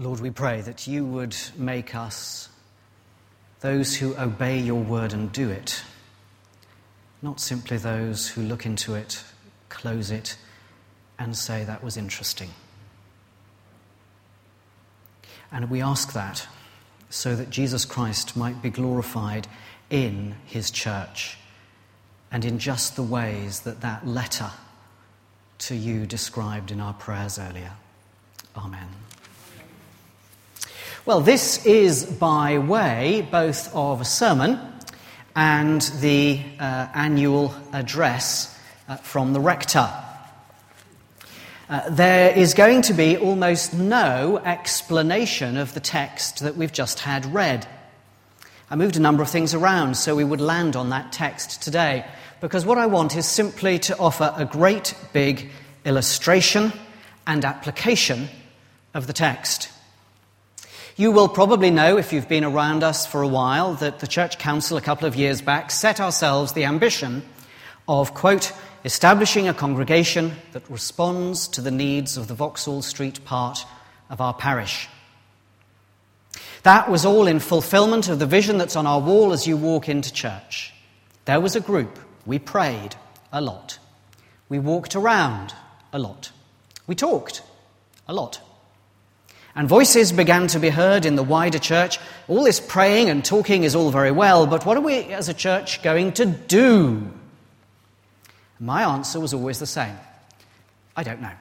Lord, we pray that you would make us those who obey your word and do it, not simply those who look into it, close it, and say that was interesting. And we ask that so that Jesus Christ might be glorified in his church and in just the ways that that letter to you described in our prayers earlier. Amen. Well, this is by way both of a sermon and the uh, annual address uh, from the rector. Uh, there is going to be almost no explanation of the text that we've just had read. I moved a number of things around so we would land on that text today, because what I want is simply to offer a great big illustration and application of the text. You will probably know, if you've been around us for a while, that the Church Council a couple of years back set ourselves the ambition of, quote, establishing a congregation that responds to the needs of the Vauxhall Street part of our parish. That was all in fulfillment of the vision that's on our wall as you walk into church. There was a group. We prayed a lot. We walked around a lot. We talked a lot. And voices began to be heard in the wider church. All this praying and talking is all very well, but what are we as a church going to do? My answer was always the same I don't know.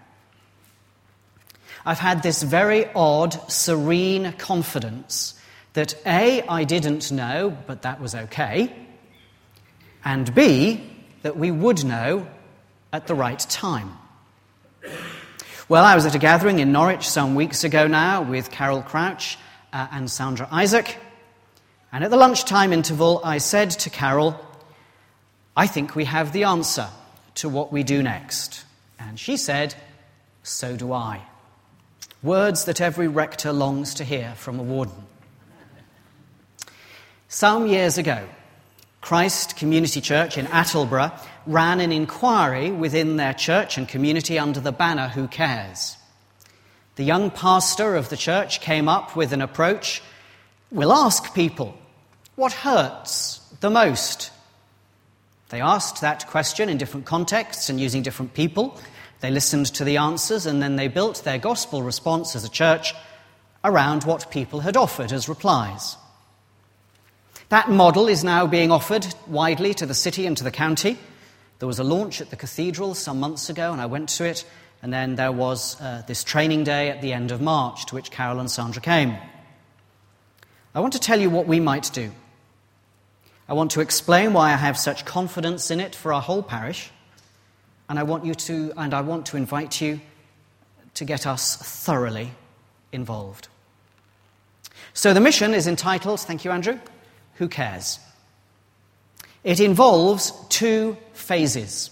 I've had this very odd, serene confidence that A, I didn't know, but that was okay, and B, that we would know at the right time. Well, I was at a gathering in Norwich some weeks ago now with Carol Crouch uh, and Sandra Isaac, and at the lunchtime interval, I said to Carol, I think we have the answer to what we do next. And she said, So do I. Words that every rector longs to hear from a warden. Some years ago, Christ Community Church in Attleborough ran an inquiry within their church and community under the banner Who Cares? The young pastor of the church came up with an approach We'll ask people, what hurts the most they asked that question in different contexts and using different people. They listened to the answers and then they built their gospel response as a church around what people had offered as replies. That model is now being offered widely to the city and to the county. There was a launch at the cathedral some months ago, and I went to it, and then there was uh, this training day at the end of March to which Carol and Sandra came. I want to tell you what we might do I want to explain why I have such confidence in it for our whole parish. And I want you to, and I want to invite you to get us thoroughly involved. So the mission is entitled, thank you, Andrew, Who Cares? It involves two phases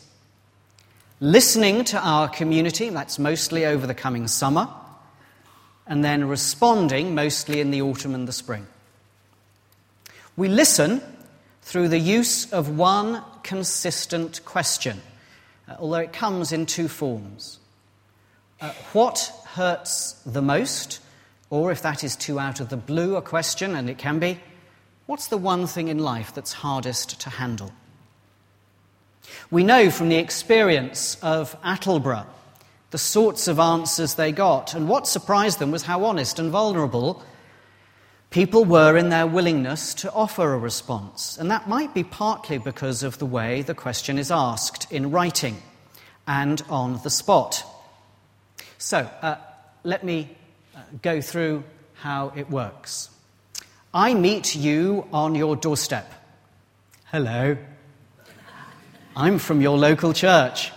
listening to our community, that's mostly over the coming summer, and then responding mostly in the autumn and the spring. We listen through the use of one consistent question, uh, although it comes in two forms. Uh, what hurts the most? Or if that is too out of the blue a question, and it can be, what's the one thing in life that's hardest to handle? We know from the experience of Attleborough the sorts of answers they got, and what surprised them was how honest and vulnerable People were in their willingness to offer a response, and that might be partly because of the way the question is asked in writing and on the spot. So, uh, let me uh, go through how it works. I meet you on your doorstep. Hello. I'm from your local church,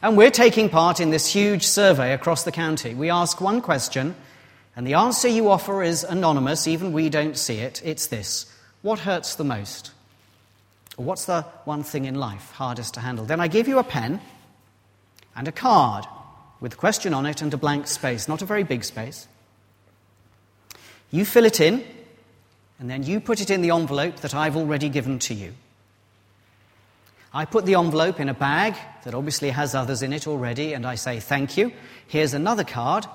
and we're taking part in this huge survey across the county. We ask one question and the answer you offer is anonymous, even we don't see it. It's this What hurts the most? Or what's the one thing in life hardest to handle? Then I give you a pen and a card with a question on it and a blank space, not a very big space. You fill it in, and then you put it in the envelope that I've already given to you. I put the envelope in a bag that obviously has others in it already, and I say, Thank you. Here's another card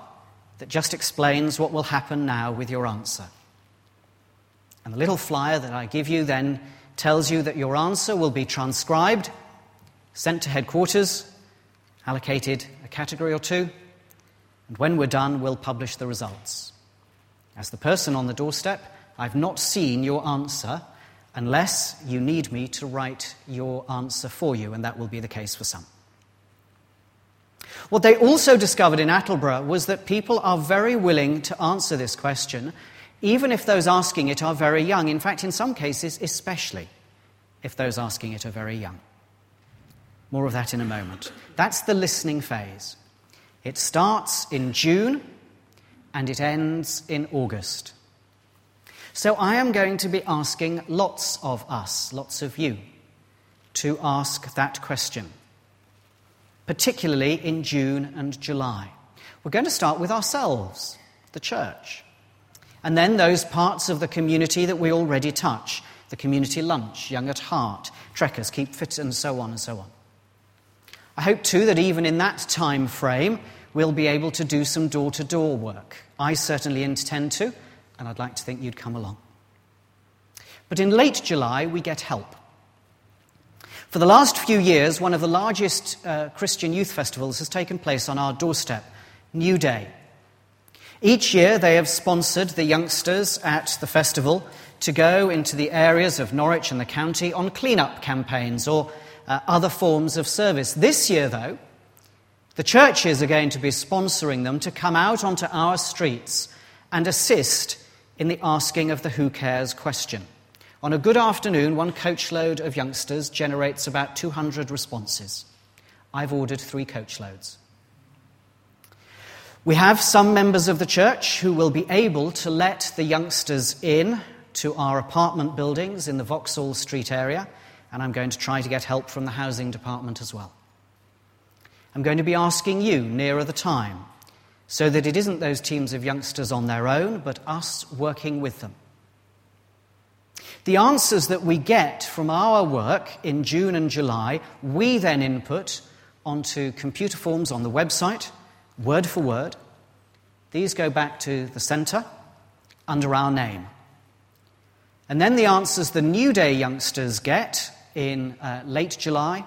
that just explains what will happen now with your answer. And the little flyer that I give you then tells you that your answer will be transcribed, sent to headquarters, allocated a category or two, and when we're done, we'll publish the results. As the person on the doorstep, I've not seen your answer unless you need me to write your answer for you, and that will be the case for some. What they also discovered in Attleborough was that people are very willing to answer this question, even if those asking it are very young. In fact, in some cases, especially if those asking it are very young. More of that in a moment. That's the listening phase. It starts in June and it ends in August. So I am going to be asking lots of us, lots of you, to ask that question particularly in June and July. We're going to start with ourselves, the church, and then those parts of the community that we already touch the community lunch, Young at Heart, Trekkers, Keep Fit, and so on and so on. I hope too that even in that time frame, we'll be able to do some door to door work. I certainly intend to, and I'd like to think you'd come along. But in late July, we get help. For the last few years, one of the largest uh, Christian youth festivals has taken place on our doorstep, New Day. Each year, they have sponsored the youngsters at the festival to go into the areas of Norwich and the county on clean-up campaigns or uh, other forms of service. This year, though, the churches are going to be sponsoring them to come out onto our streets and assist in the asking of the who cares question. On a good afternoon, one coachload of youngsters generates about 200 responses. I've ordered three coachloads. We have some members of the church who will be able to let the youngsters in to our apartment buildings in the Vauxhall Street area, and I'm going to try to get help from the housing department as well. I'm going to be asking you nearer the time so that it isn't those teams of youngsters on their own, but us working with them. The answers that we get from our work in June and July, we then input onto computer forms on the website, word for word. These go back to the centre under our name. And then the answers the New Day youngsters get in uh, late July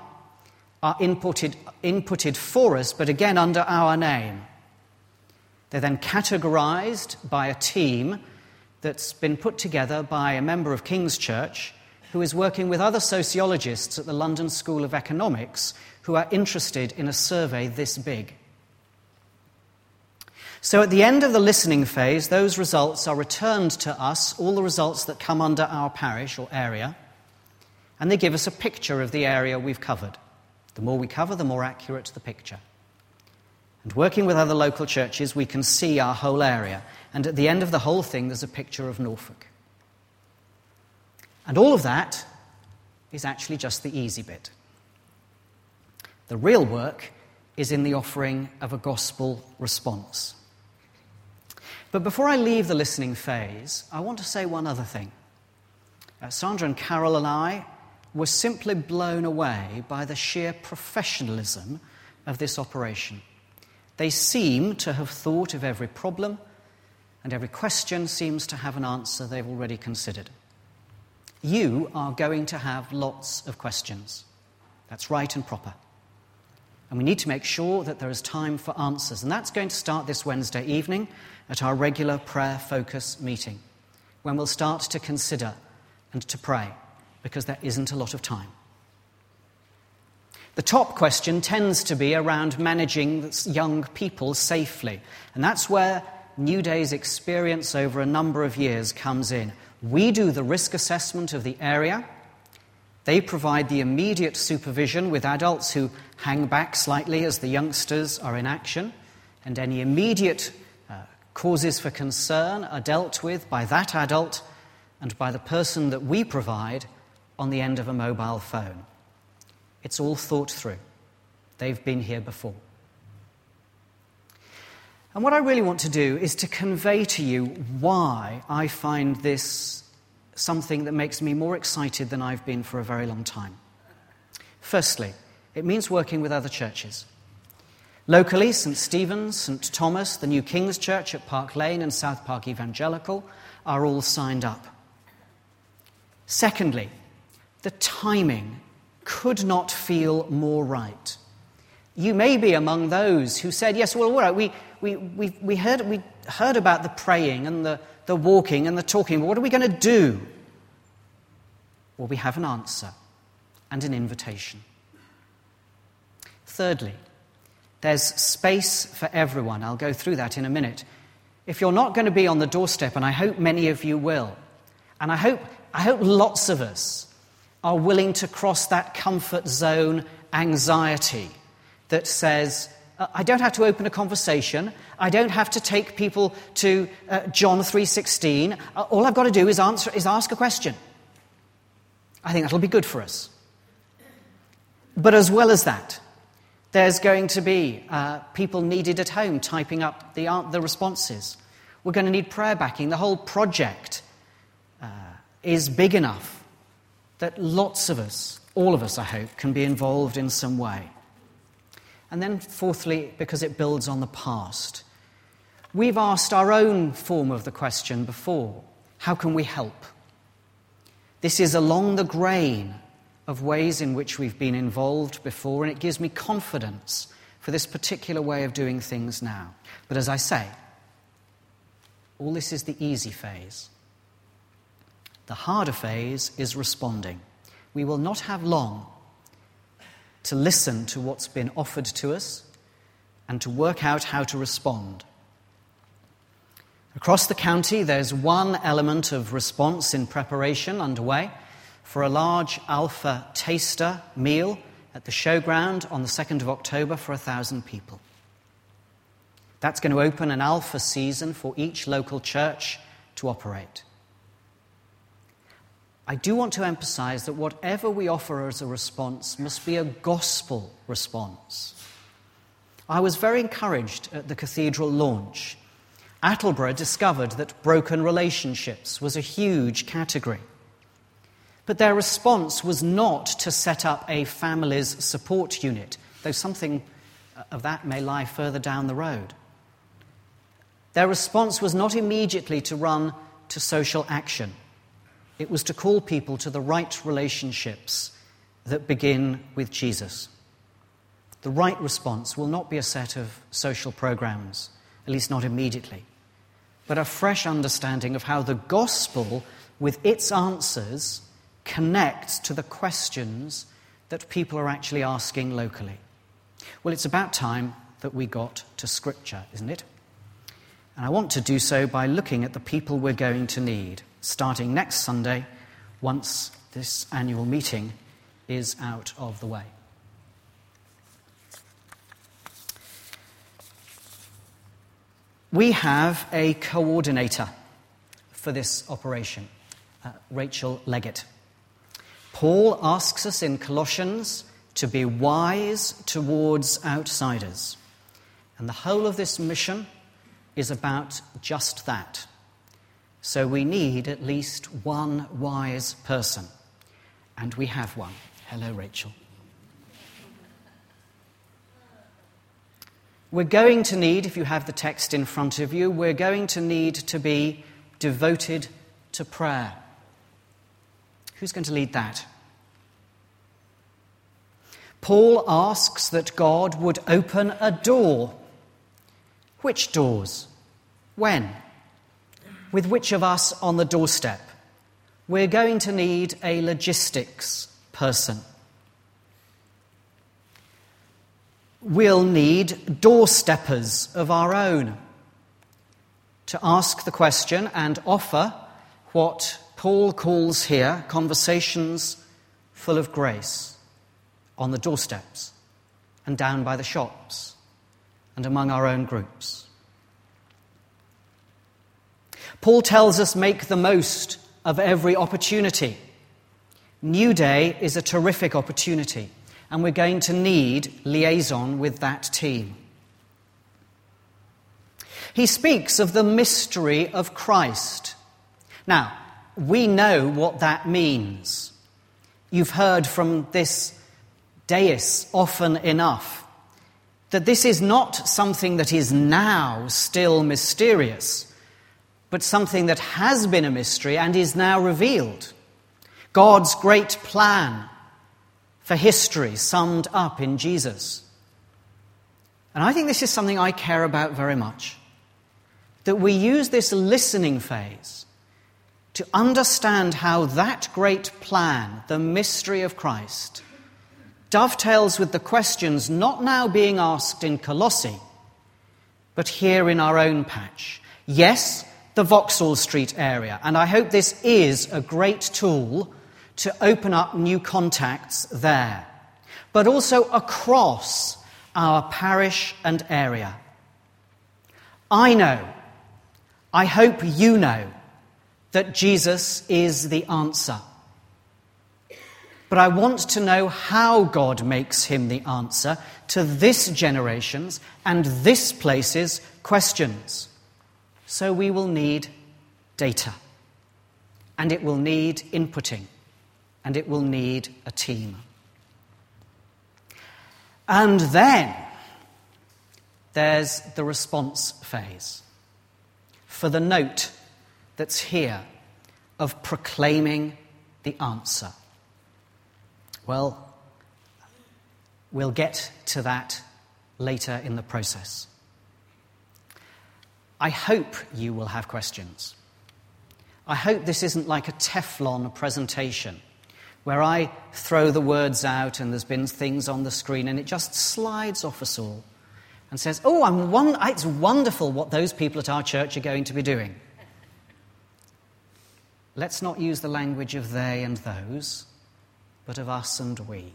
are inputted, inputted for us, but again under our name. They're then categorized by a team that's been put together by a member of King's Church who is working with other sociologists at the London School of Economics who are interested in a survey this big. So at the end of the listening phase, those results are returned to us, all the results that come under our parish or area, and they give us a picture of the area we've covered. The more we cover, the more accurate the picture. And working with other local churches, we can see our whole area. And at the end of the whole thing, there's a picture of Norfolk. And all of that is actually just the easy bit. The real work is in the offering of a gospel response. But before I leave the listening phase, I want to say one other thing. Uh, Sandra and Carol and I were simply blown away by the sheer professionalism of this operation. They seem to have thought of every problem and every question seems to have an answer they've already considered. You are going to have lots of questions. That's right and proper. And we need to make sure that there is time for answers. And that's going to start this Wednesday evening at our regular prayer focus meeting, when we'll start to consider and to pray, because there isn't a lot of time. The top question tends to be around managing young people safely. And that's where New Day's experience over a number of years comes in. We do the risk assessment of the area. They provide the immediate supervision with adults who hang back slightly as the youngsters are in action, and any immediate uh, causes for concern are dealt with by that adult and by the person that we provide on the end of a mobile phone. It's all thought through. They've been here before. And what I really want to do is to convey to you why I find this something that makes me more excited than I've been for a very long time. Firstly, it means working with other churches. Locally, St. Stephen's, St. Thomas, the New King's Church at Park Lane, and South Park Evangelical are all signed up. Secondly, the timing could not feel more right. You may be among those who said, Yes, well, all right, we, we, we, we, heard, we heard about the praying and the, the walking and the talking, but what are we going to do? Well, we have an answer and an invitation. Thirdly, there's space for everyone. I'll go through that in a minute. If you're not going to be on the doorstep, and I hope many of you will, and I hope, I hope lots of us are willing to cross that comfort zone anxiety that says, uh, I don't have to open a conversation. I don't have to take people to uh, John 3:16. Uh, all I've got to do is answer is ask a question. I think that'll be good for us. But as well as that, there's going to be uh, people needed at home typing up the, uh, the responses. We're going to need prayer backing. The whole project is big enough that lots of us, all of us, I hope, can be involved in some way. And then, fourthly, because it builds on the past. We've asked our own form of the question before how can we help? This is along the grain of ways in which we've been involved before, and it gives me confidence for this particular way of doing things now. But as I say, all this is the easy phase. The harder phase is responding. We will not have long to listen to what's been offered to us and to work out how to respond. Across the county, there's one element of response in preparation underway for a large Alpha taster meal at the showground on the 2nd of October for a thousand people. That's going to open an Alpha season for each local church to operate. I do want to emphasize that whatever we offer as a response must be a gospel response. I was very encouraged at the cathedral launch. Attleborough discovered that broken relationships was a huge category. But their response was not to set up a families support unit, though something uh, of that may lie further down the road. Their response was not immediately to run to social action. It was to call people to the right relationships that begin with Jesus. The right response will not be a set of social programs, at least not immediately, but a fresh understanding of how the gospel, with its answers, connects to the questions that people are actually asking locally. Well, it's about time that we got to Scripture, isn't it? And I want to do so by looking at the people we're going to need starting next Sunday once this annual meeting is out of the way. We have a coordinator for this operation, uh, Rachel Leggett. Paul asks us in Colossians to be wise towards outsiders. And the whole of this mission is about just that so we need at least one wise person. And we have one. Hello, Rachel. We're going to need, if you have the text in front of you, we're going to need to be devoted to prayer. Who's going to lead that? Paul asks that God would open a door. Which doors? When? With which of us on the doorstep? We're going to need a logistics person. We'll need doorsteppers of our own to ask the question and offer what Paul calls here conversations full of grace on the doorsteps and down by the shops and among our own groups. Paul tells us make the most of every opportunity. New Day is a terrific opportunity, and we're going to need liaison with that team. He speaks of the mystery of Christ. Now, we know what that means. You've heard from this dais often enough. that this is not something that is now still mysterious, but something that has been a mystery and is now revealed. God's great plan for history summed up in Jesus. And I think this is something I care about very much. That we use this listening phase to understand how that great plan, the mystery of Christ, dovetails with the questions not now being asked in Colossae, but here in our own patch. Yes, the Vauxhall Street area, and I hope this is a great tool to open up new contacts there, but also across our parish and area. I know, I hope you know, that Jesus is the answer but I want to know how God makes him the answer to this generation's and this place's questions. So we will need data, and it will need inputting, and it will need a team. And then there's the response phase for the note that's here of proclaiming the answer. Well, we'll get to that later in the process. I hope you will have questions. I hope this isn't like a Teflon presentation where I throw the words out and there's been things on the screen and it just slides off us all and says, Oh, one- it's wonderful what those people at our church are going to be doing. Let's not use the language of they and those but of us and we.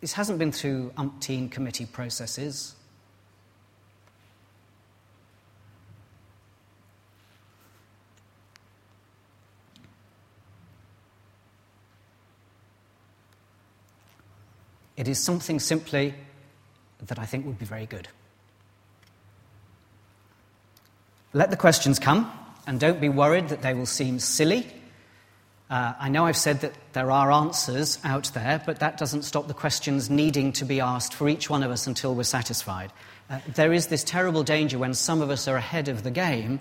This hasn't been through umpteen committee processes. It is something simply that I think would be very good. Let the questions come, and don't be worried that they will seem silly uh, I know I've said that there are answers out there, but that doesn't stop the questions needing to be asked for each one of us until we're satisfied. Uh, there is this terrible danger when some of us are ahead of the game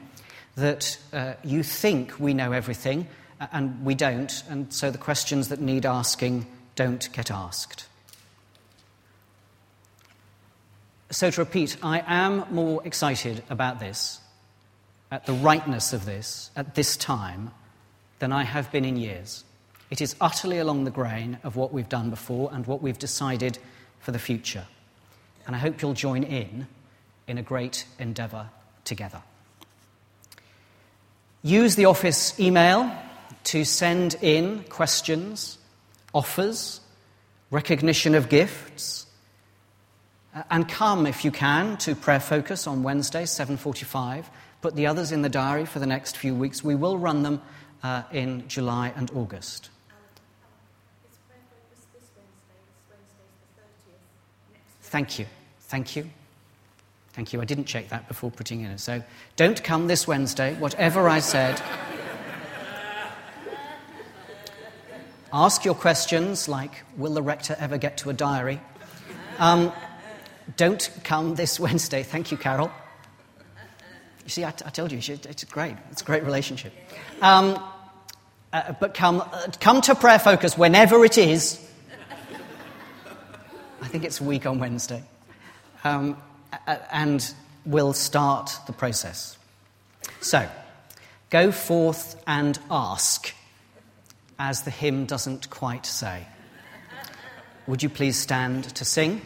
that uh, you think we know everything uh, and we don't, and so the questions that need asking don't get asked. So, to repeat, I am more excited about this, at the rightness of this, at this time, than I have been in years. It is utterly along the grain of what we've done before and what we've decided for the future. And I hope you'll join in in a great endeavour together. Use the office email to send in questions, offers, recognition of gifts, and come if you can to prayer focus on Wednesday 7:45. Put the others in the diary for the next few weeks. We will run them uh, in July and August. Thank you. Thank you. Thank you. I didn't check that before putting in it. So don't come this Wednesday, whatever I said. Ask your questions like Will the rector ever get to a diary? Um, don't come this Wednesday. Thank you, Carol. You see, I, t- I told you, it's great. It's a great relationship. Um, uh, but come, uh, come to prayer focus whenever it is. I think it's a week on Wednesday. Um, and we'll start the process. So, go forth and ask, as the hymn doesn't quite say. Would you please stand to sing?